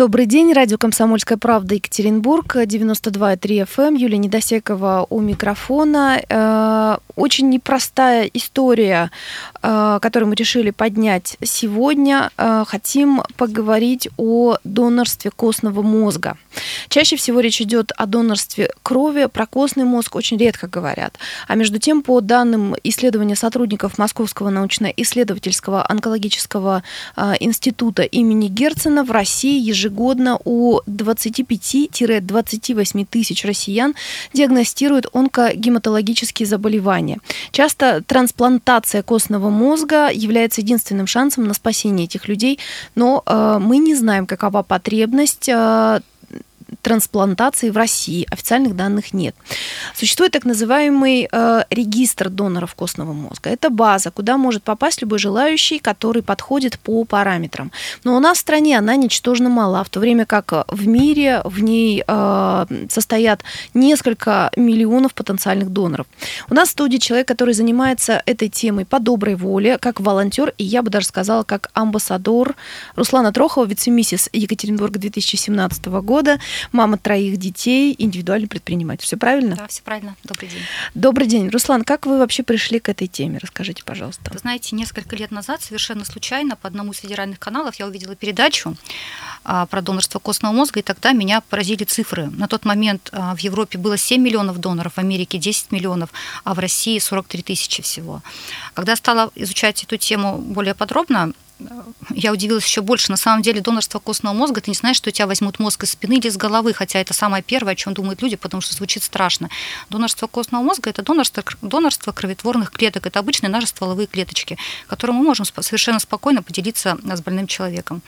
Добрый день, радио «Комсомольская правда» Екатеринбург, 92,3 FM, эм. Юлия Недосекова у микрофона. Э, очень непростая история, э, которую мы решили поднять сегодня. Э, хотим поговорить о донорстве костного мозга. Чаще всего речь идет о донорстве крови, про костный мозг очень редко говорят. А между тем, по данным исследования сотрудников Московского научно-исследовательского онкологического института имени Герцена в России ежегодно ежегодно у 25-28 тысяч россиян диагностируют онкогематологические заболевания. Часто трансплантация костного мозга является единственным шансом на спасение этих людей, но э, мы не знаем, какова потребность э, трансплантации в России. Официальных данных нет. Существует так называемый э, регистр доноров костного мозга. Это база, куда может попасть любой желающий, который подходит по параметрам. Но у нас в стране она ничтожно мала, в то время как в мире в ней э, состоят несколько миллионов потенциальных доноров. У нас в студии человек, который занимается этой темой по доброй воле, как волонтер, и я бы даже сказала, как амбассадор Руслана Трохова, вице-миссис Екатеринбурга 2017 года мама троих детей, индивидуальный предприниматель. Все правильно? Да, все правильно. Добрый день. Добрый день. Руслан, как вы вообще пришли к этой теме? Расскажите, пожалуйста. Вы знаете, несколько лет назад совершенно случайно по одному из федеральных каналов я увидела передачу а, про донорство костного мозга, и тогда меня поразили цифры. На тот момент а, в Европе было 7 миллионов доноров, в Америке 10 миллионов, а в России 43 тысячи всего. Когда стала изучать эту тему более подробно, я удивилась еще больше. На самом деле донорство костного мозга, ты не знаешь, что у тебя возьмут мозг из спины или из головы, хотя это самое первое, о чем думают люди, потому что звучит страшно. Донорство костного мозга – это донорство, донорство кроветворных клеток, это обычные наши стволовые клеточки, которым мы можем совершенно спокойно поделиться с больным человеком.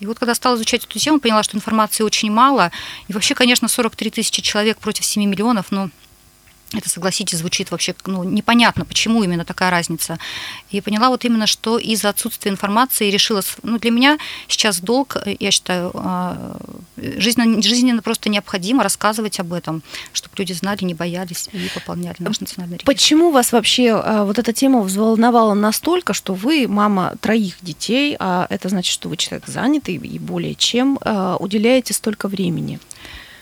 И вот когда стала изучать эту тему, поняла, что информации очень мало. И вообще, конечно, 43 тысячи человек против 7 миллионов, ну, это, согласитесь, звучит вообще ну, непонятно, почему именно такая разница. И поняла вот именно, что из-за отсутствия информации решила, ну, для меня сейчас долг, я считаю, а, жизненно, жизненно просто необходимо рассказывать об этом, чтобы люди знали, не боялись и пополняли наш национальный регистр. Почему вас вообще а, вот эта тема взволновала настолько, что вы мама троих детей, а это значит, что вы человек занятый и более чем, а, уделяете столько времени?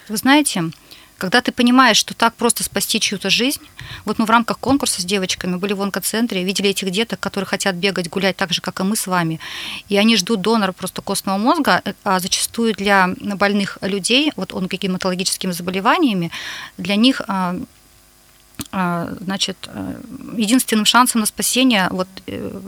Вы знаете, когда ты понимаешь, что так просто спасти чью-то жизнь, вот мы в рамках конкурса с девочками были в онкоцентре, видели этих деток, которые хотят бегать, гулять так же, как и мы с вами, и они ждут донора просто костного мозга, а зачастую для больных людей, вот онкогематологическими заболеваниями, для них а, а, значит, э, единственным шансом на спасение вот э,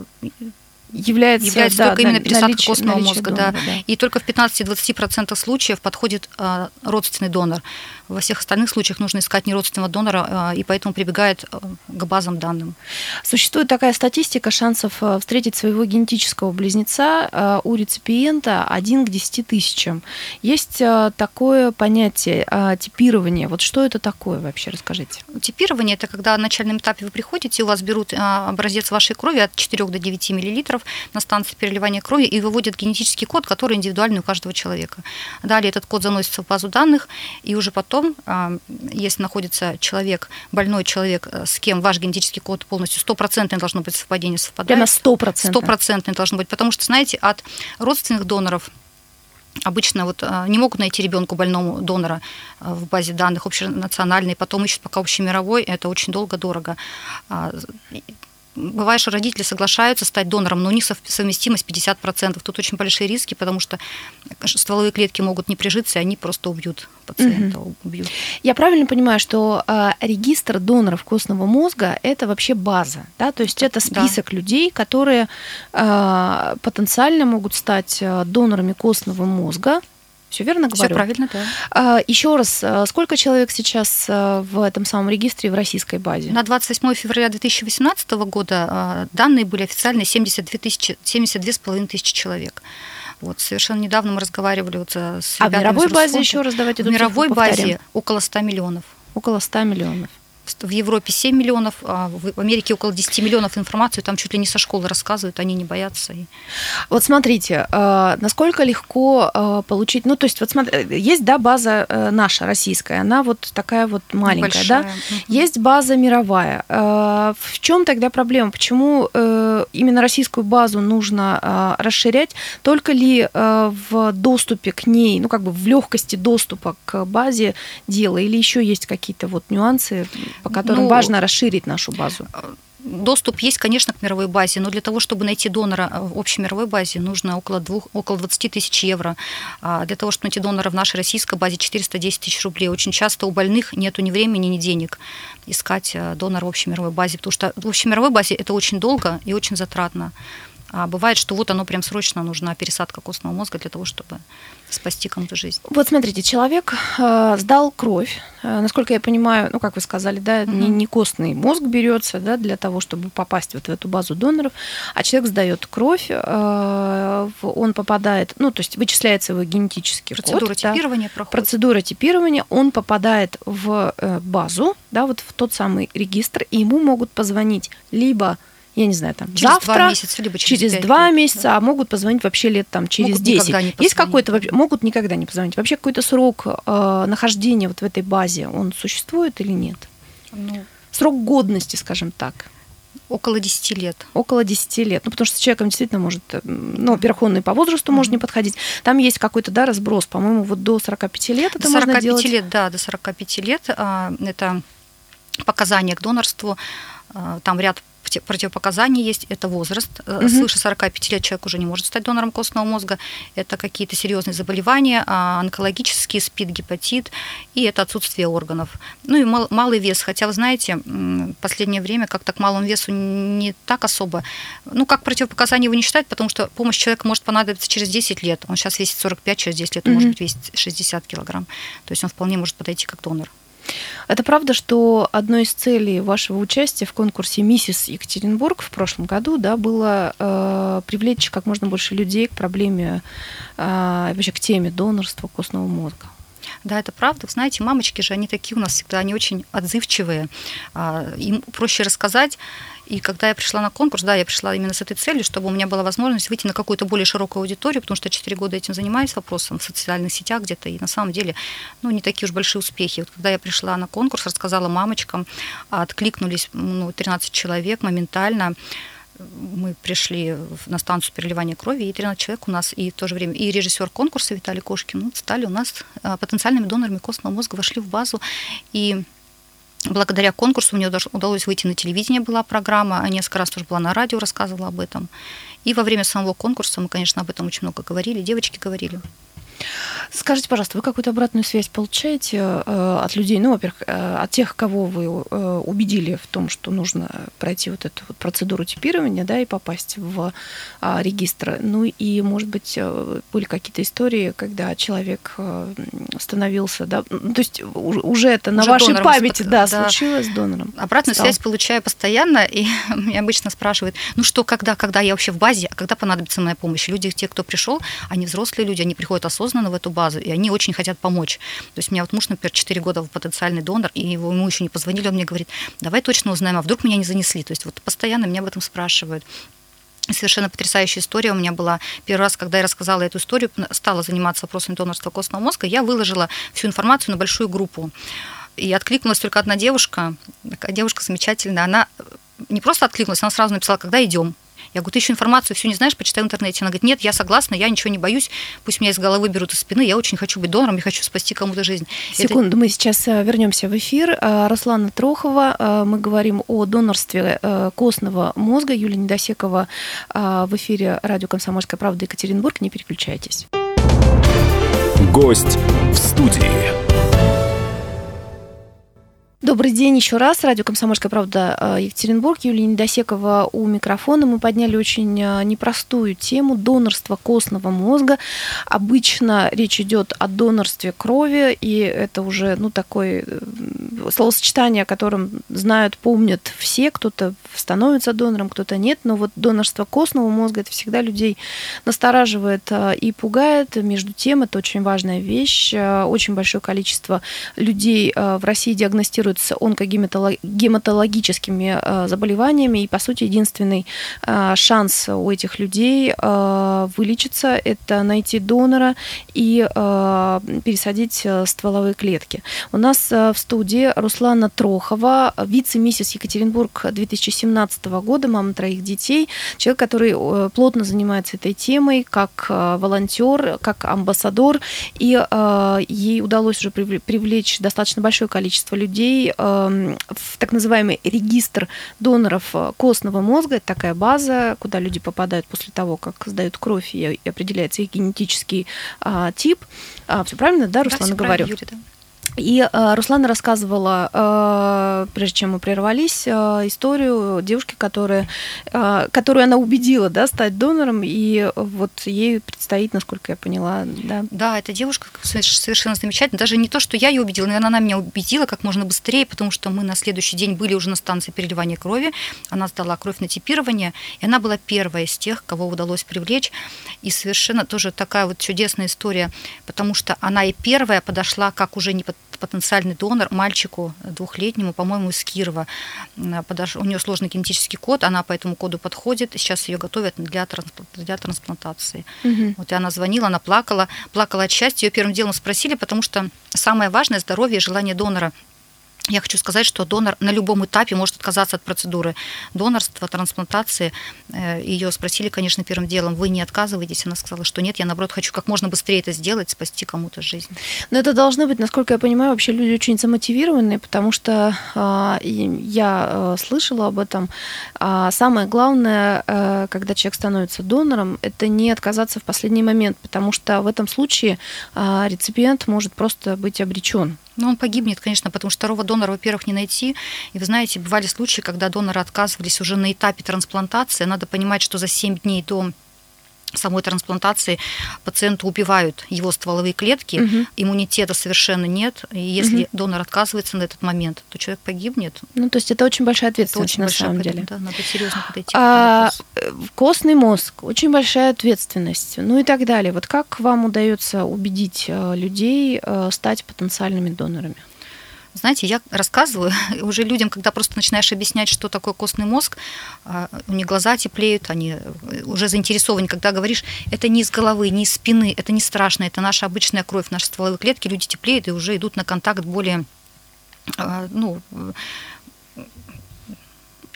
является, является да, только именно пересадка наличие, костного наличие мозга. Донора, да. Да. И только в 15-20% случаев подходит а, родственный донор. Во всех остальных случаях нужно искать неродственного донора, а, и поэтому прибегает а, к базам данным. Существует такая статистика шансов встретить своего генетического близнеца у реципиента 1 к 10 тысячам. Есть такое понятие типирование. Вот что это такое вообще? Расскажите. Типирование – это когда на начальном этапе вы приходите, у вас берут образец вашей крови от 4 до 9 мл на станции переливания крови и выводят генетический код, который индивидуальный у каждого человека. Далее этот код заносится в базу данных, и уже потом а, если находится человек, больной человек, э, с кем ваш генетический код полностью стопроцентное должно быть совпадение совпадает. Прямо стопроцентное? Стопроцентное должно быть, потому что, знаете, от родственных доноров обычно вот а, не могут найти ребенку больному донора а, в базе данных общенациональной, потом ищут пока общемировой, это очень долго, дорого бывает, что родители соглашаются стать донором, но у них совместимость 50%. Тут очень большие риски, потому что стволовые клетки могут не прижиться, и они просто убьют пациента. Угу. Убьют. Я правильно понимаю, что э, регистр доноров костного мозга – это вообще база, да? То есть это список да. людей, которые э, потенциально могут стать э, донорами костного мозга, все верно говорю? Все правильно, да. А, еще раз, а, сколько человек сейчас а, в этом самом регистре в российской базе? На 28 февраля 2018 года данные были официальные 72 тысячи, 72 с половиной тысячи человек. Вот, совершенно недавно мы разговаривали вот с А в мировой базе еще раз давайте В мировой базе около 100 миллионов. Около 100 миллионов. В Европе 7 миллионов, а в Америке около 10 миллионов информацию, там чуть ли не со школы рассказывают, они не боятся. Вот смотрите, э, насколько легко э, получить, ну то есть вот смотри, есть, да, база э, наша, российская, она вот такая вот маленькая, Большая. да, есть база мировая. В чем тогда проблема? Почему именно российскую базу нужно расширять? Только ли в доступе к ней, ну как бы в легкости доступа к базе дела, или еще есть какие-то вот нюансы? По которым ну, важно расширить нашу базу? Доступ есть, конечно, к мировой базе, но для того, чтобы найти донора в общей мировой базе, нужно около, двух, около 20 тысяч евро. А для того, чтобы найти донора в нашей российской базе, 410 тысяч рублей. Очень часто у больных нет ни времени, ни денег искать э, донора в общей мировой базе, потому что в общей мировой базе это очень долго и очень затратно. А бывает, что вот оно прям срочно нужна пересадка костного мозга для того, чтобы спасти кому-то жизнь. Вот смотрите, человек э, сдал кровь, э, насколько я понимаю, ну как вы сказали, да, угу. не, не костный мозг берется, да, для того, чтобы попасть вот в эту базу доноров, а человек сдает кровь, э, он попадает, ну то есть вычисляется его генетический процедура код, типирования да, проходит. Процедура типирования, он попадает в э, базу, да, вот в тот самый регистр, и ему могут позвонить либо я не знаю, там через завтра, два месяца, либо через, через два лет, месяца, да. а могут позвонить вообще лет там через могут 10. Есть какой-то могут никогда не позвонить. Вообще какой-то срок э, нахождения вот в этой базе, он существует или нет? Ну, срок годности, скажем так. Около 10 лет. Около 10 лет. Ну, потому что с человеком действительно может, э, ну, во-первых, он и по возрасту mm-hmm. может не подходить. Там есть какой-то, да, разброс, по-моему, вот до 45 лет это до 45 можно делать. лет, да, до 45 лет. А, это показания к донорству. А, там ряд противопоказания есть. Это возраст. Угу. Свыше 45 лет человек уже не может стать донором костного мозга. Это какие-то серьезные заболевания, а, онкологические, СПИД, гепатит, и это отсутствие органов. Ну и мал, малый вес. Хотя, вы знаете, в последнее время как-то к малому весу не так особо. Ну, как противопоказание его не считают, потому что помощь человека может понадобиться через 10 лет. Он сейчас весит 45, через 10 лет он угу. может весить 60 килограмм. То есть он вполне может подойти как донор. Это правда, что одной из целей вашего участия в конкурсе «Миссис Екатеринбург» в прошлом году да, было э, привлечь как можно больше людей к проблеме, э, вообще к теме донорства костного мозга. Да, это правда. Вы знаете, мамочки же, они такие у нас всегда, они очень отзывчивые. А, им проще рассказать. И когда я пришла на конкурс, да, я пришла именно с этой целью, чтобы у меня была возможность выйти на какую-то более широкую аудиторию, потому что я 4 года этим занимаюсь вопросом в социальных сетях где-то, и на самом деле, ну, не такие уж большие успехи. Вот когда я пришла на конкурс, рассказала мамочкам, откликнулись ну, 13 человек моментально, мы пришли на станцию переливания крови, и 13 человек у нас, и в то же время и режиссер конкурса Виталий Кошкин ну, стали у нас а, потенциальными донорами костного мозга, вошли в базу, и благодаря конкурсу мне удалось выйти на телевидение, была программа, а несколько раз тоже была на радио, рассказывала об этом. И во время самого конкурса мы, конечно, об этом очень много говорили, девочки говорили. Скажите, пожалуйста, вы какую-то обратную связь получаете э, от людей, ну, во-первых, э, от тех, кого вы э, убедили в том, что нужно пройти вот эту вот процедуру типирования, да, и попасть в э, регистр. Ну и, может быть, были какие-то истории, когда человек становился, да, ну, то есть уже это уже на вашей памяти, да, да, случилось с донором. Обратную стал. связь получаю постоянно, и меня обычно спрашивают, ну что, когда, когда я вообще в базе, а когда понадобится моя помощь? Люди, те, кто пришел, они взрослые люди, они приходят осознанно осознанно в эту базу, и они очень хотят помочь. То есть у меня вот муж, например, 4 года потенциальный донор, и его, ему еще не позвонили, он мне говорит, давай точно узнаем, а вдруг меня не занесли. То есть вот постоянно меня об этом спрашивают. Совершенно потрясающая история у меня была. Первый раз, когда я рассказала эту историю, стала заниматься вопросами донорства костного мозга, я выложила всю информацию на большую группу. И откликнулась только одна девушка, такая девушка замечательная, она не просто откликнулась, она сразу написала, когда идем. Я говорю, ты еще информацию всю не знаешь, почитай в интернете. Она говорит, нет, я согласна, я ничего не боюсь, пусть меня из головы берут из спины, я очень хочу быть донором, я хочу спасти кому-то жизнь. Секунду, Это... мы сейчас э, вернемся в эфир. Э, Руслана Трохова, э, мы говорим о донорстве костного мозга. Юлия Недосекова в эфире радио «Комсомольская правда» Екатеринбург. Не переключайтесь. Гость в студии. Добрый день еще раз. Радио «Комсомольская правда» э, Екатеринбург. Юлия Недосекова у микрофона. Мы подняли очень э, непростую тему донорства костного мозга. Обычно речь идет о донорстве крови, и это уже ну, такое э, словосочетание, о котором знают, помнят все. Кто-то становится донором, кто-то нет. Но вот донорство костного мозга это всегда людей настораживает и пугает. Между тем, это очень важная вещь. Очень большое количество людей в России диагностируют с онкогематологическими заболеваниями, и, по сути, единственный шанс у этих людей вылечиться – это найти донора и пересадить стволовые клетки. У нас в студии Руслана Трохова, вице-миссис Екатеринбург 2017 года, мама троих детей, человек, который плотно занимается этой темой, как волонтер, как амбассадор, и ей удалось уже привлечь достаточно большое количество людей эм, в так называемый регистр доноров э, костного мозга. Это такая база, куда люди попадают после того, как сдают кровь и определяется их генетический а, тип. А, все правильно, да, Руслана, да, говорю? Юрий, да. И э, Руслана рассказывала, э, прежде чем мы прервались, э, историю девушки, которая, э, которую она убедила да, стать донором, и вот ей предстоит, насколько я поняла, да. Да, эта девушка совершенно замечательная. Даже не то, что я ее убедила, наверное, она меня убедила как можно быстрее, потому что мы на следующий день были уже на станции переливания крови. Она сдала кровь на типирование, и она была первая из тех, кого удалось привлечь. И совершенно тоже такая вот чудесная история, потому что она и первая подошла, как уже не под потенциальный донор мальчику двухлетнему, по-моему, из Кирова. Подош... У нее сложный генетический код, она по этому коду подходит, сейчас ее готовят для, трансп... для трансплантации. Угу. Вот и она звонила, она плакала, плакала от счастья. Ее первым делом спросили, потому что самое важное здоровье и желание донора – я хочу сказать, что донор на любом этапе может отказаться от процедуры донорства, трансплантации. Э, Ее спросили, конечно, первым делом, вы не отказываетесь? Она сказала, что нет, я, наоборот, хочу как можно быстрее это сделать, спасти кому-то жизнь. Но это должно быть, насколько я понимаю, вообще люди очень замотивированные, потому что э, я слышала об этом. А самое главное, э, когда человек становится донором, это не отказаться в последний момент, потому что в этом случае э, реципиент может просто быть обречен ну, он погибнет, конечно, потому что второго донора, во-первых, не найти. И вы знаете, бывали случаи, когда доноры отказывались уже на этапе трансплантации. Надо понимать, что за 7 дней до самой трансплантации пациенту убивают его стволовые клетки, угу. иммунитета совершенно нет, и если угу. донор отказывается на этот момент, то человек погибнет. Ну, то есть это очень большая ответственность это очень на большая, самом деле. Да, надо серьезно подойти. А, костный мозг, очень большая ответственность, ну и так далее. Вот как вам удается убедить э, людей э, стать потенциальными донорами? Знаете, я рассказываю уже людям, когда просто начинаешь объяснять, что такое костный мозг, а, у них глаза теплеют, они э, уже заинтересованы, когда говоришь, это не из головы, не из спины, это не страшно, это наша обычная кровь, наши стволовые клетки, люди теплеют и уже идут на контакт более а, ну,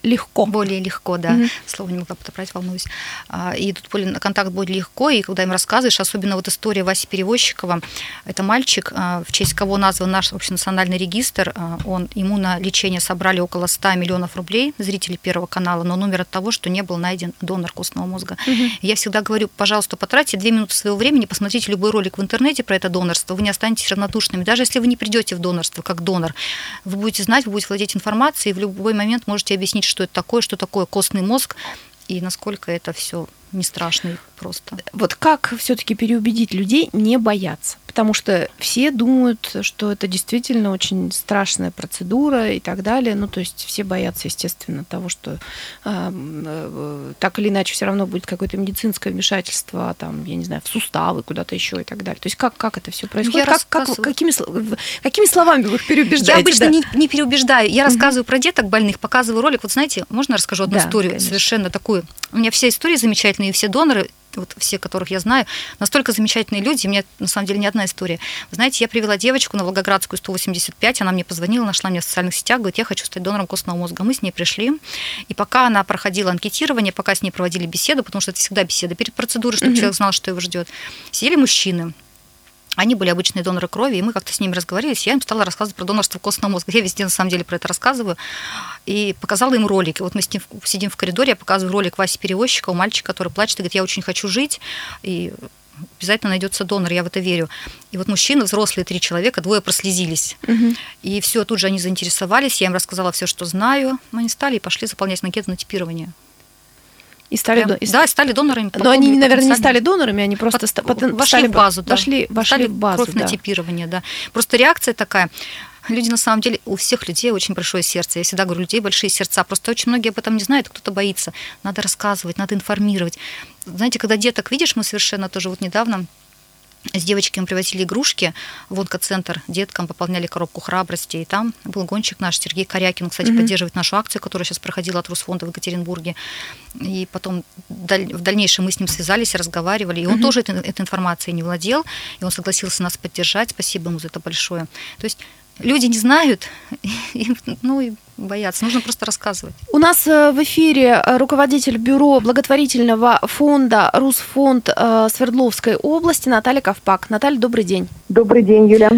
легко. Более легко, да. Mm-hmm. Слово не могла подобрать, волнуюсь. А, и тут более, контакт будет легко, и когда им рассказываешь, особенно вот история Васи Перевозчикова, это мальчик, а, в честь кого назван наш общенациональный регистр, а, он, ему на лечение собрали около 100 миллионов рублей, зрители Первого канала, но он умер от того, что не был найден донор костного мозга. Mm-hmm. Я всегда говорю, пожалуйста, потратьте две минуты своего времени, посмотрите любой ролик в интернете про это донорство, вы не останетесь равнодушными. Даже если вы не придете в донорство как донор, вы будете знать, вы будете владеть информацией, и в любой момент можете объяснить, что это такое, что такое костный мозг и насколько это все не страшно просто. Вот как все-таки переубедить людей не бояться? Потому что все думают, что это действительно очень страшная процедура и так далее. Ну, то есть все боятся, естественно, того, что э, э, так или иначе все равно будет какое-то медицинское вмешательство, там, я не знаю, в суставы, куда-то еще и так далее. То есть как, как это все ну, происходит? Я как, как, какими, какими словами вы их переубеждаете? Я обычно да? не, не переубеждаю. Я рассказываю про деток больных, показываю ролик. Вот знаете, можно расскажу одну да, историю конечно. совершенно такую? У меня все истории замечательные, все доноры вот все, которых я знаю, настолько замечательные люди. У меня, на самом деле, не одна история. Вы знаете, я привела девочку на Волгоградскую 185, она мне позвонила, нашла меня в социальных сетях, говорит, я хочу стать донором костного мозга. Мы с ней пришли, и пока она проходила анкетирование, пока с ней проводили беседу, потому что это всегда беседа перед процедурой, чтобы mm-hmm. человек знал, что его ждет, сидели мужчины, они были обычные доноры крови, и мы как-то с ними разговаривались. Я им стала рассказывать про донорство костного мозга. Я везде, на самом деле, про это рассказываю. И показала им ролики. Вот мы с ним сидим в коридоре, я показываю ролик Васи Перевозчика, у мальчика, который плачет и говорит, я очень хочу жить, и обязательно найдется донор, я в это верю. И вот мужчины, взрослые три человека, двое прослезились. Угу. И все, тут же они заинтересовались, я им рассказала все, что знаю. Но они стали и пошли заполнять анкету на типирование. И стали, Прям, и да, стали донорами. Но они, наверное, не стали донорами, они просто Под, потом, вошли стали, в базу. Да. Вошли, вошли стали в базу, кровь да. на типирование, да. Просто реакция такая. Люди, на самом деле, у всех людей очень большое сердце. Я всегда говорю, у людей большие сердца. Просто очень многие об этом не знают, кто-то боится. Надо рассказывать, надо информировать. Знаете, когда деток видишь, мы совершенно тоже вот недавно с девочками привозили игрушки в онкоцентр деткам, пополняли коробку храбрости. И там был гонщик наш Сергей Корякин, кстати, mm-hmm. поддерживает нашу акцию, которая сейчас проходила от Русфонда в Екатеринбурге. И потом в дальнейшем мы с ним связались, разговаривали. И он mm-hmm. тоже этой, этой информацией не владел, и он согласился нас поддержать. Спасибо ему за это большое. То есть люди не знают, и, ну и бояться, нужно просто рассказывать. У нас э, в эфире э, руководитель бюро благотворительного фонда «Русфонд» э, Свердловской области Наталья Ковпак. Наталья, добрый день. Добрый день, Юля.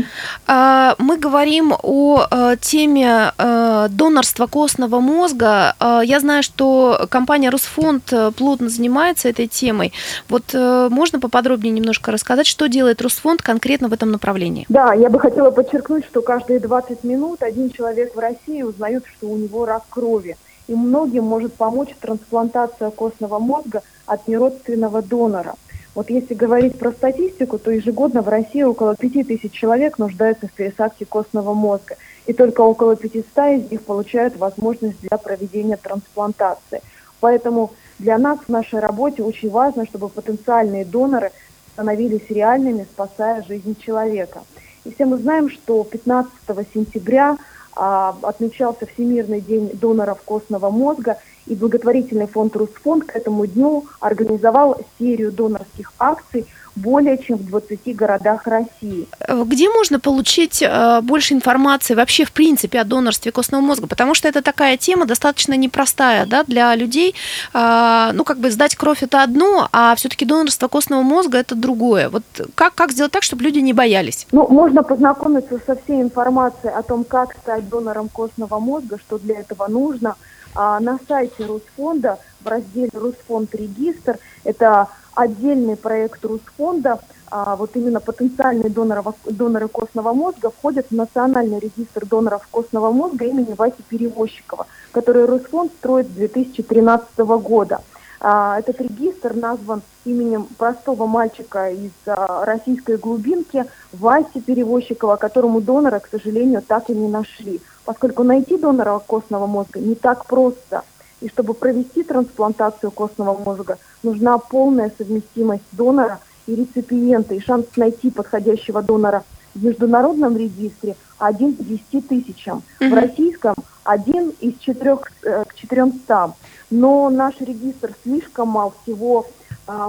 Мы говорим о теме донорства костного мозга. Я знаю, что компания «Русфонд» плотно занимается этой темой. Вот можно поподробнее немножко рассказать, что делает «Русфонд» конкретно в этом направлении? Да, я бы хотела подчеркнуть, что каждые 20 минут один человек в России узнает, что у него рак крови. И многим может помочь трансплантация костного мозга от неродственного донора. Вот если говорить про статистику, то ежегодно в России около 5 тысяч человек нуждаются в пересадке костного мозга. И только около 500 из них получают возможность для проведения трансплантации. Поэтому для нас в нашей работе очень важно, чтобы потенциальные доноры становились реальными, спасая жизнь человека. И все мы знаем, что 15 сентября отмечался Всемирный день доноров костного мозга, и благотворительный фонд «Русфонд» к этому дню организовал серию донорских акций – более чем в 20 городах России. Э, где можно получить э, больше информации вообще в принципе о донорстве костного мозга? Потому что это такая тема достаточно непростая да, для людей. Э, ну, как бы сдать кровь это одно, а все-таки донорство костного мозга это другое. Вот как, как сделать так, чтобы люди не боялись? Ну, можно познакомиться со всей информацией о том, как стать донором костного мозга, что для этого нужно. А на сайте Русфонда в разделе Русфонд регистр это отдельный проект Русфонда, а, вот именно потенциальные доноры, доноры костного мозга входят в национальный регистр доноров костного мозга имени Васи Перевозчикова, который Русфонд строит с 2013 года. А, этот регистр назван именем простого мальчика из а, российской глубинки Васи Перевозчикова, которому донора, к сожалению, так и не нашли. Поскольку найти донора костного мозга не так просто – и чтобы провести трансплантацию костного мозга, нужна полная совместимость донора и реципиента, и шанс найти подходящего донора в международном регистре один к 10 тысячам. Mm-hmm. В российском один из четырех э, к 400. Но наш регистр слишком мал, всего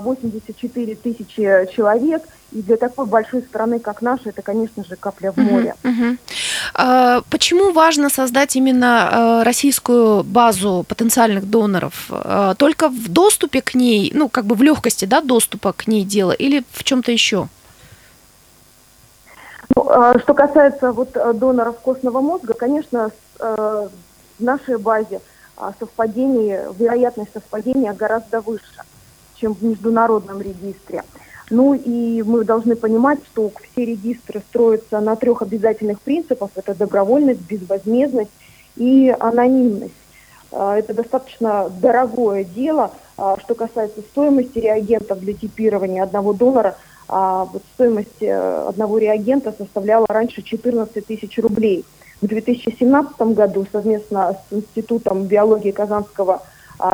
84 а, тысячи человек, и для такой большой страны, как наша, это, конечно же, капля в море. Uh-huh, uh-huh. А, почему важно создать именно а, российскую базу потенциальных доноров? А, только в доступе к ней, ну, как бы в легкости, да, доступа к ней дело, или в чем-то еще? Ну, что касается вот доноров костного мозга, конечно, в нашей базе совпадение, вероятность совпадения гораздо выше, чем в международном регистре. Ну и мы должны понимать, что все регистры строятся на трех обязательных принципах. Это добровольность, безвозмездность и анонимность. А, это достаточно дорогое дело. А, что касается стоимости реагентов для типирования одного донора, а, стоимость э, одного реагента составляла раньше 14 тысяч рублей. В 2017 году совместно с Институтом биологии Казанского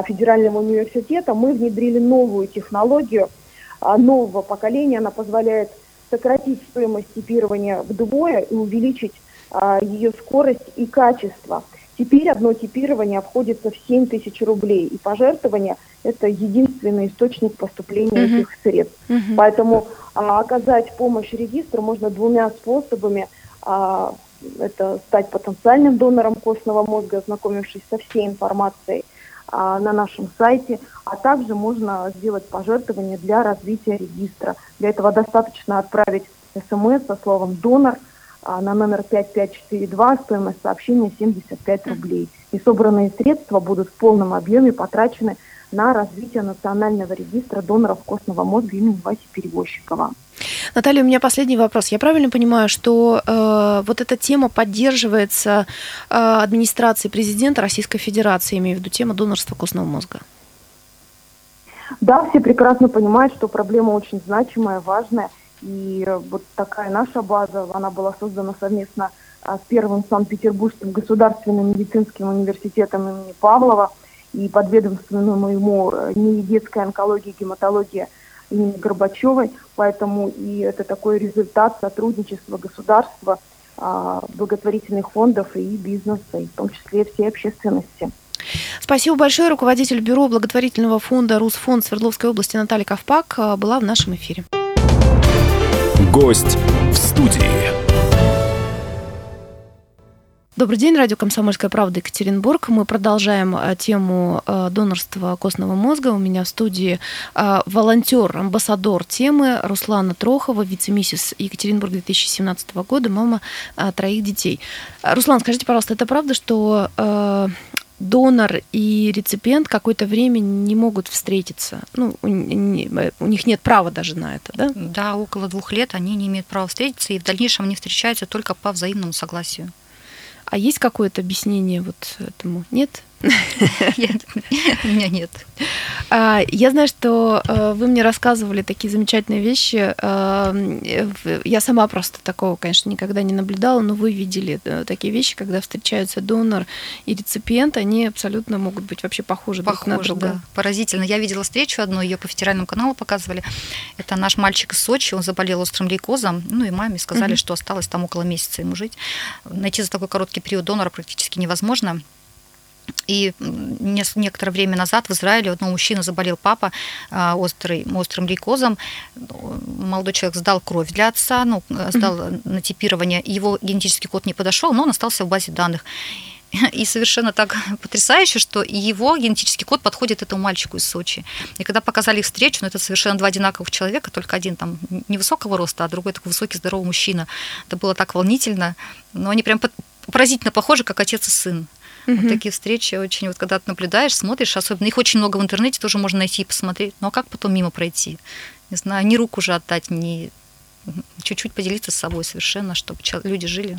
федерального университета мы внедрили новую технологию – а, нового поколения. Она позволяет сократить стоимость типирования вдвое и увеличить а, ее скорость и качество. Теперь одно типирование обходится в 7 тысяч рублей, и пожертвование – это единственный источник поступления uh-huh. этих средств. Uh-huh. Поэтому а, оказать помощь регистру можно двумя способами. А, это стать потенциальным донором костного мозга, ознакомившись со всей информацией – а, на нашем сайте, а также можно сделать пожертвование для развития регистра. Для этого достаточно отправить смс со словом «донор» а, на номер 5542, стоимость сообщения 75 рублей. И собранные средства будут в полном объеме потрачены на развитие национального регистра доноров костного мозга имени Васи Перевозчикова. Наталья, у меня последний вопрос. Я правильно понимаю, что э, вот эта тема поддерживается э, администрацией президента Российской Федерации, имею в виду тема донорства костного мозга? Да, все прекрасно понимают, что проблема очень значимая, важная. И вот такая наша база, она была создана совместно а, с первым Санкт-Петербургским государственным медицинским университетом имени Павлова и подведомственному ему э, НИИ детская онкология и гематология имени Горбачевой, поэтому и это такой результат сотрудничества государства, а, благотворительных фондов и бизнеса, и в том числе всей общественности. Спасибо большое. Руководитель бюро благотворительного фонда «Русфонд» Свердловской области Наталья Ковпак а, была в нашем эфире. Гость в студии. Добрый день, радио «Комсомольская правда» Екатеринбург. Мы продолжаем э, тему э, донорства костного мозга. У меня в студии э, волонтер, амбассадор темы Руслана Трохова, вице-миссис Екатеринбург 2017 года, мама троих детей. Руслан, скажите, пожалуйста, это правда, что донор и реципиент какое-то время не могут встретиться. Ну, у, них нет права даже на это, да? Да, около двух лет они не имеют права встретиться, и в дальнейшем они встречаются только по взаимному согласию. А есть какое-то объяснение вот этому? Нет? У меня нет. А, я знаю, что э, вы мне рассказывали такие замечательные вещи. А, я сама просто такого, конечно, никогда не наблюдала, но вы видели такие вещи, когда встречаются донор и реципиент, они абсолютно могут быть вообще похожи, похожи друг на друга. Да. Поразительно. Я видела встречу одну, ее по федеральному каналу показывали. Это наш мальчик из Сочи, он заболел острым лейкозом, ну и маме сказали, что осталось там около месяца ему жить. Найти за такой короткий период донора практически невозможно. И некоторое время назад в Израиле у одного мужчины заболел папа а, острый, острым лейкозом. Молодой человек сдал кровь для отца, ну, сдал mm-hmm. на типирование. Его генетический код не подошел, но он остался в базе данных. И совершенно так потрясающе, что его генетический код подходит этому мальчику из Сочи. И когда показали их встречу, ну, это совершенно два одинаковых человека, только один там невысокого роста, а другой такой высокий, здоровый мужчина. Это было так волнительно. Но они прям поразительно похожи, как отец и сын. Угу. Вот такие встречи очень, вот когда ты наблюдаешь, смотришь, особенно их очень много в интернете, тоже можно найти и посмотреть. Ну а как потом мимо пройти? Не знаю, ни руку уже отдать, ни чуть-чуть поделиться с собой совершенно, чтобы люди жили.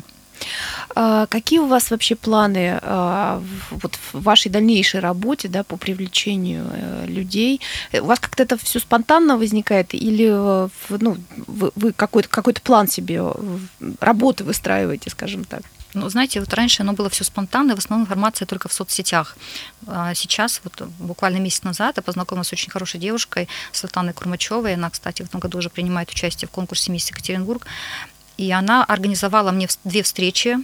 А какие у вас вообще планы а, вот в вашей дальнейшей работе да, по привлечению э, людей? У вас как-то это все спонтанно возникает или э, ну, вы, какой-то какой план себе э, работы выстраиваете, скажем так? Ну, знаете, вот раньше оно было все спонтанно, в основном информация только в соцсетях. А сейчас, вот буквально месяц назад, я познакомилась с очень хорошей девушкой, Светланой Курмачевой. Она, кстати, в этом году уже принимает участие в конкурсе «Мисс Екатеринбург». И она организовала мне две встречи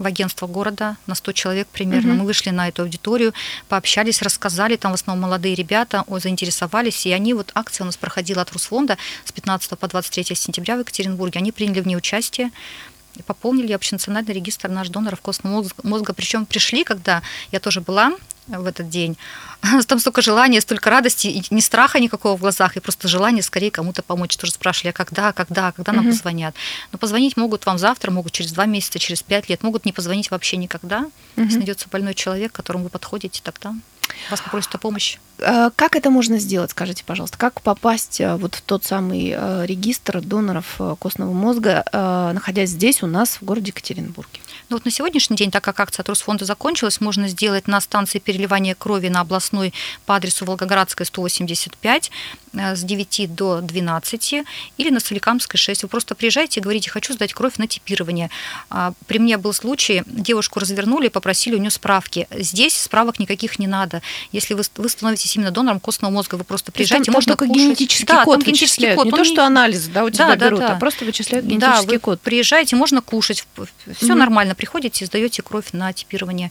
в агентство города на 100 человек примерно. Угу. Мы вышли на эту аудиторию, пообщались, рассказали, там в основном молодые ребята о, заинтересовались, и они, вот акция у нас проходила от Русфонда с 15 по 23 сентября в Екатеринбурге, они приняли в ней участие, и пополнили общенациональный регистр наш доноров костного мозга. Причем пришли, когда я тоже была в этот день. Там столько желания, столько радости, и ни страха никакого в глазах, и просто желание скорее кому-то помочь. Тоже спрашивали, а когда, когда, когда нам uh-huh. позвонят. Но позвонить могут вам завтра, могут через два месяца, через пять лет, могут не позвонить вообще никогда. Uh-huh. Если найдется больной человек, к которому вы подходите, тогда вас попросят о помощи. А как это можно сделать, скажите, пожалуйста? Как попасть э, вот в тот самый э, регистр доноров э, костного мозга, находясь здесь у нас в городе Екатеринбурге? Ну вот на сегодняшний день, так как акция Трусфонда закончилась, можно сделать на станции переливания крови на областной по адресу Волгоградская 185 с 9 до 12 или на Соликамской 6. Вы просто приезжаете и говорите, хочу сдать кровь на типирование. А, при мне был случай, девушку развернули, попросили у нее справки. Здесь справок никаких не надо. Если вы, вы становитесь именно донором костного мозга, вы просто приезжаете, там, можно там только кушать. генетический да, код генетический код. Не то, что анализ, да, у тебя да, берут, да, а просто вычисляют генетический да, вы код. приезжаете, можно кушать, все mm-hmm. нормально, приходите, сдаете кровь на типирование.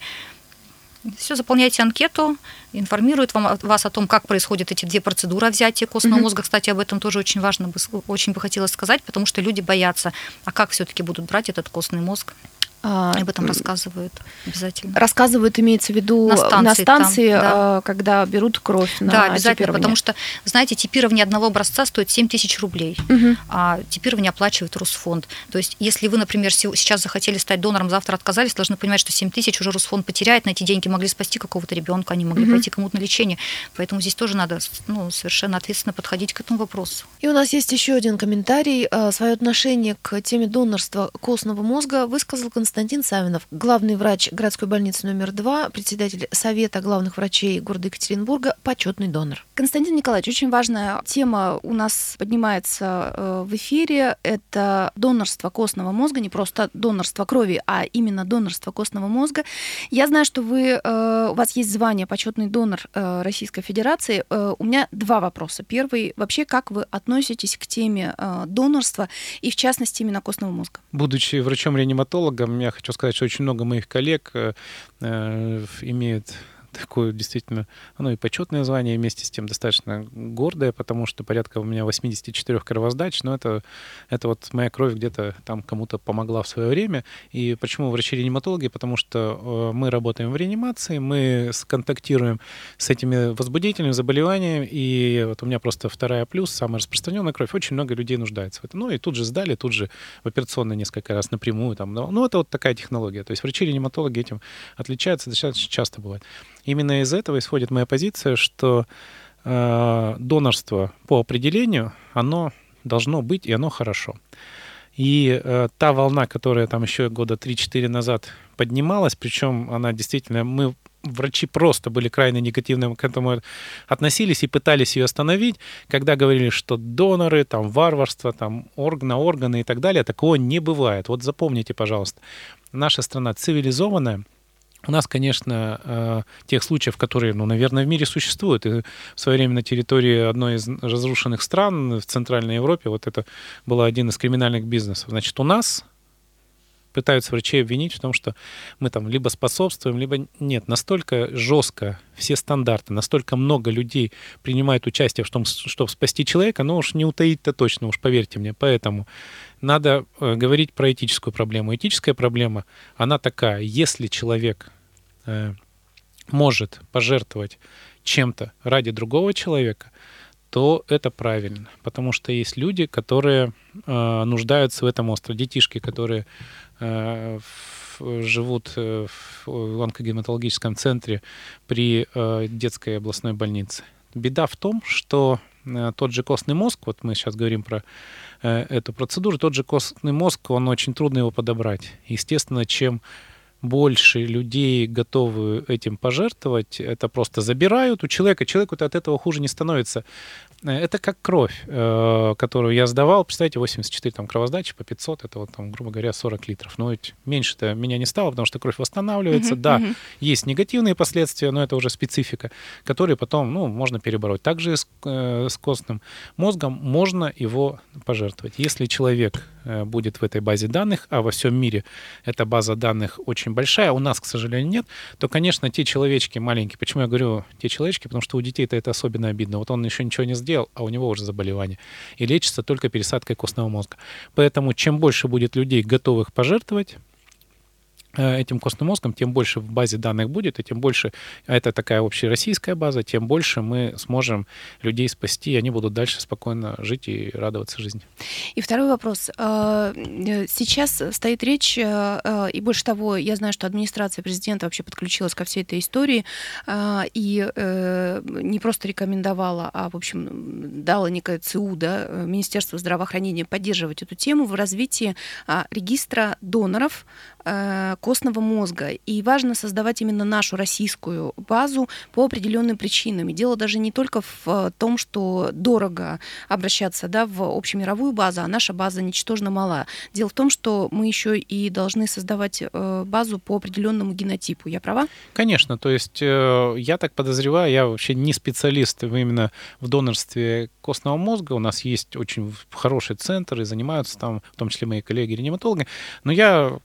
Все, заполняете анкету, информирует вам, вас о том, как происходят эти две процедуры взятия костного mm-hmm. мозга. Кстати, об этом тоже очень важно, очень бы хотелось сказать, потому что люди боятся, а как все-таки будут брать этот костный мозг. А, Об этом рассказывают обязательно. Рассказывают, имеется в виду на станции, на станции там, да. А, когда берут кровь на Да, обязательно, потому что, знаете, типирование одного образца стоит 7 тысяч рублей, угу. а типирование оплачивает Русфонд. То есть, если вы, например, сейчас захотели стать донором, завтра отказались, должны понимать, что 7 тысяч уже Русфонд потеряет, на эти деньги могли спасти какого-то ребенка, они могли угу. пойти кому-то на лечение. Поэтому здесь тоже надо ну, совершенно ответственно подходить к этому вопросу. И у нас есть еще один комментарий. А, Свое отношение к теме донорства костного мозга высказал Константин Константин Савинов, главный врач городской больницы номер два, председатель Совета главных врачей города Екатеринбурга, почетный донор. Константин Николаевич, очень важная тема у нас поднимается э, в эфире. Это донорство костного мозга, не просто донорство крови, а именно донорство костного мозга. Я знаю, что вы, э, у вас есть звание почетный донор э, Российской Федерации. У меня два вопроса. Первый, вообще, как вы относитесь к теме донорства и, в частности, именно костного мозга? Будучи врачом-реаниматологом, я хочу сказать, что очень много моих коллег имеют такое действительно, оно и почетное звание, вместе с тем достаточно гордое, потому что порядка у меня 84 кровоздач, но это, это вот моя кровь где-то там кому-то помогла в свое время. И почему врачи-реаниматологи? Потому что э, мы работаем в реанимации, мы контактируем с этими возбудительными заболеваниями, и вот у меня просто вторая плюс, самая распространенная кровь, очень много людей нуждается в этом. Ну и тут же сдали, тут же в операционной несколько раз напрямую. Там, ну, это вот такая технология. То есть врачи-реаниматологи этим отличаются, достаточно часто бывает. Именно из этого исходит моя позиция, что э, донорство по определению, оно должно быть, и оно хорошо. И э, та волна, которая там еще года 3-4 назад поднималась, причем она действительно, мы врачи просто были крайне негативно к этому относились и пытались ее остановить, когда говорили, что доноры, там варварство, там орг на органы и так далее, такого не бывает. Вот запомните, пожалуйста, наша страна цивилизованная, у нас, конечно, э, тех случаев, которые, ну, наверное, в мире существуют. И в свое время на территории одной из разрушенных стран в Центральной Европе вот это был один из криминальных бизнесов. Значит, у нас пытаются врачей обвинить в том, что мы там либо способствуем, либо нет. Настолько жестко все стандарты, настолько много людей принимают участие в том, чтобы спасти человека, ну уж не утаить-то точно, уж поверьте мне. Поэтому надо э, говорить про этическую проблему. Этическая проблема, она такая, если человек э, может пожертвовать чем-то ради другого человека, то это правильно, потому что есть люди, которые э, нуждаются в этом остро, детишки, которые э, в, живут э, в онкогематологическом центре при э, детской областной больнице. Беда в том, что тот же костный мозг, вот мы сейчас говорим про э, эту процедуру, тот же костный мозг, он очень трудно его подобрать. Естественно, чем больше людей готовы этим пожертвовать, это просто забирают у человека, человеку-то от этого хуже не становится. Э, это как кровь, э, которую я сдавал. Представьте, 84 там кровосдачи по 500, это вот там, грубо говоря, 40 литров. Но ведь меньше-то меня не стало, потому что кровь восстанавливается. Uh-huh, да, uh-huh. есть негативные последствия, но это уже специфика, которые потом, ну, можно перебороть. Также с, э, с костным мозгом можно его пожертвовать. Если человек будет в этой базе данных, а во всем мире эта база данных очень большая, у нас, к сожалению, нет, то, конечно, те человечки маленькие, почему я говорю те человечки, потому что у детей-то это особенно обидно. Вот он еще ничего не сделал, а у него уже заболевание. И лечится только пересадкой костного мозга. Поэтому чем больше будет людей, готовых пожертвовать, Э, этим костным мозгом, тем больше в базе данных будет, и тем больше, а это такая общероссийская база, тем больше мы сможем людей спасти, и они будут дальше спокойно жить и радоваться жизни. И второй вопрос. Э, сейчас стоит речь, э, и больше того, я знаю, что администрация президента вообще подключилась ко всей этой истории и не просто рекомендовала, а, в общем, дала некое ЦУ, да, Министерство здравоохранения поддерживать эту тему в развитии регистра доноров Э, костного мозга. И важно создавать именно нашу российскую базу по определенным причинам. И дело даже не только в э, том, что дорого обращаться да, в общемировую базу, а наша база ничтожно мала. Дело в том, что мы еще и должны создавать э, базу по определенному генотипу. Я права? Конечно. То есть я так подозреваю, я вообще не специалист именно в донорстве костного мозга. У нас есть очень хороший центр, и занимаются там, в том числе мои коллеги-реаниматологи. Но я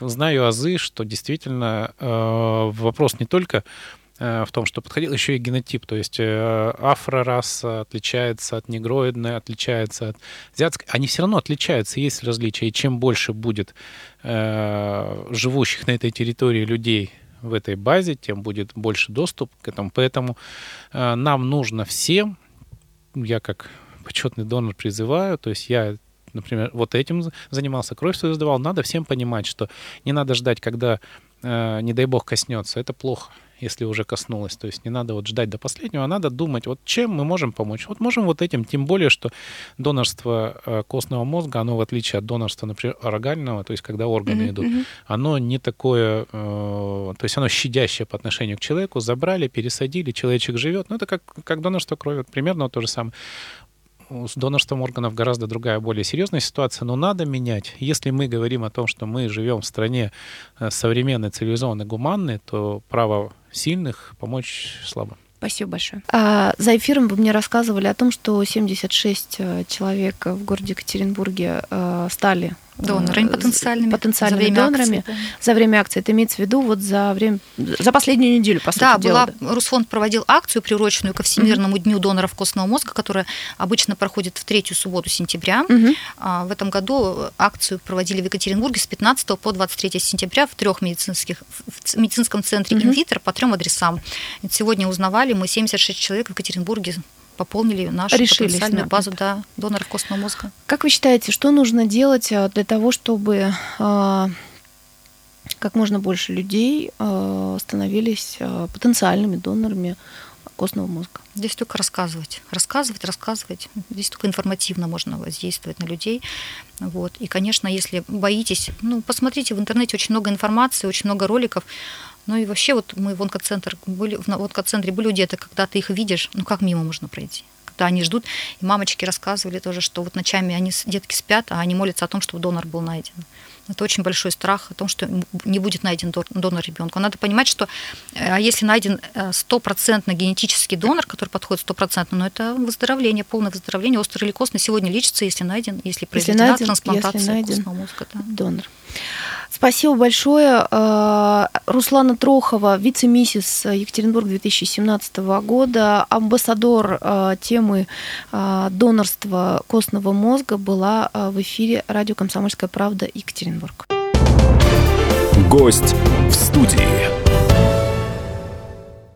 знаю азы, что действительно э, вопрос не только э, в том, что подходил еще и генотип, то есть э, афрораса отличается от негроидной, отличается от азиатской, они все равно отличаются, есть различия, и чем больше будет э, живущих на этой территории людей в этой базе, тем будет больше доступ к этому, поэтому э, нам нужно всем, я как почетный донор призываю, то есть я например, вот этим занимался, кровь свою сдавал, надо всем понимать, что не надо ждать, когда, э, не дай бог, коснется. Это плохо. если уже коснулось. То есть не надо вот ждать до последнего, а надо думать, вот чем мы можем помочь. Вот можем вот этим, тем более, что донорство э, костного мозга, оно в отличие от донорства, например, оргального, то есть когда органы mm-hmm. идут, оно не такое, э, то есть оно щадящее по отношению к человеку, забрали, пересадили, человечек живет. Ну это как, как донорство крови, вот примерно то же самое с донорством органов гораздо другая, более серьезная ситуация, но надо менять. Если мы говорим о том, что мы живем в стране э, современной, цивилизованной, гуманной, то право сильных помочь слабо. Спасибо большое. А, за эфиром вы мне рассказывали о том, что 76 э, человек в городе Екатеринбурге э, стали Донорами э, потенциальными. Потенциальными за донорами акции, да. за время акции. Это имеется в виду вот за время, за последнюю неделю, по сути да, дела. Была, да, Русфонд проводил акцию, приуроченную ко Всемирному mm-hmm. дню доноров костного мозга, которая обычно проходит в третью субботу сентября. Mm-hmm. В этом году акцию проводили в Екатеринбурге с 15 по 23 сентября в трех медицинских, в медицинском центре mm-hmm. инвитер по трем адресам. Сегодня узнавали, мы 76 человек в Екатеринбурге пополнили нашу Решились потенциальную базу да, доноров костного мозга. Как вы считаете, что нужно делать а, для того, чтобы а, как можно больше людей а, становились потенциальными донорами костного мозга? Здесь только рассказывать. Рассказывать, рассказывать. Здесь только информативно можно воздействовать на людей. Вот. И, конечно, если боитесь, ну, посмотрите в интернете очень много информации, очень много роликов. Ну и вообще вот мы в онкоцентр были, в онкоцентре были где-то, когда ты их видишь, ну как мимо можно пройти? Когда они ждут, и мамочки рассказывали тоже, что вот ночами они, детки спят, а они молятся о том, чтобы донор был найден. Это очень большой страх о том, что не будет найден донор ребенка. Надо понимать, что э, а если найден э, стопроцентно генетический донор, который подходит стопроцентно, но это выздоровление, полное выздоровление. Острый или костный сегодня лечится, если найден, если произведена если найден, трансплантация если найден костного мозга. Да. Донор. Спасибо большое. Э, Руслана Трохова, вице-миссис Екатеринбург 2017 года, амбассадор э, темы э, донорства костного мозга, была в эфире радио «Комсомольская правда» Екатеринбург. Гость в студии.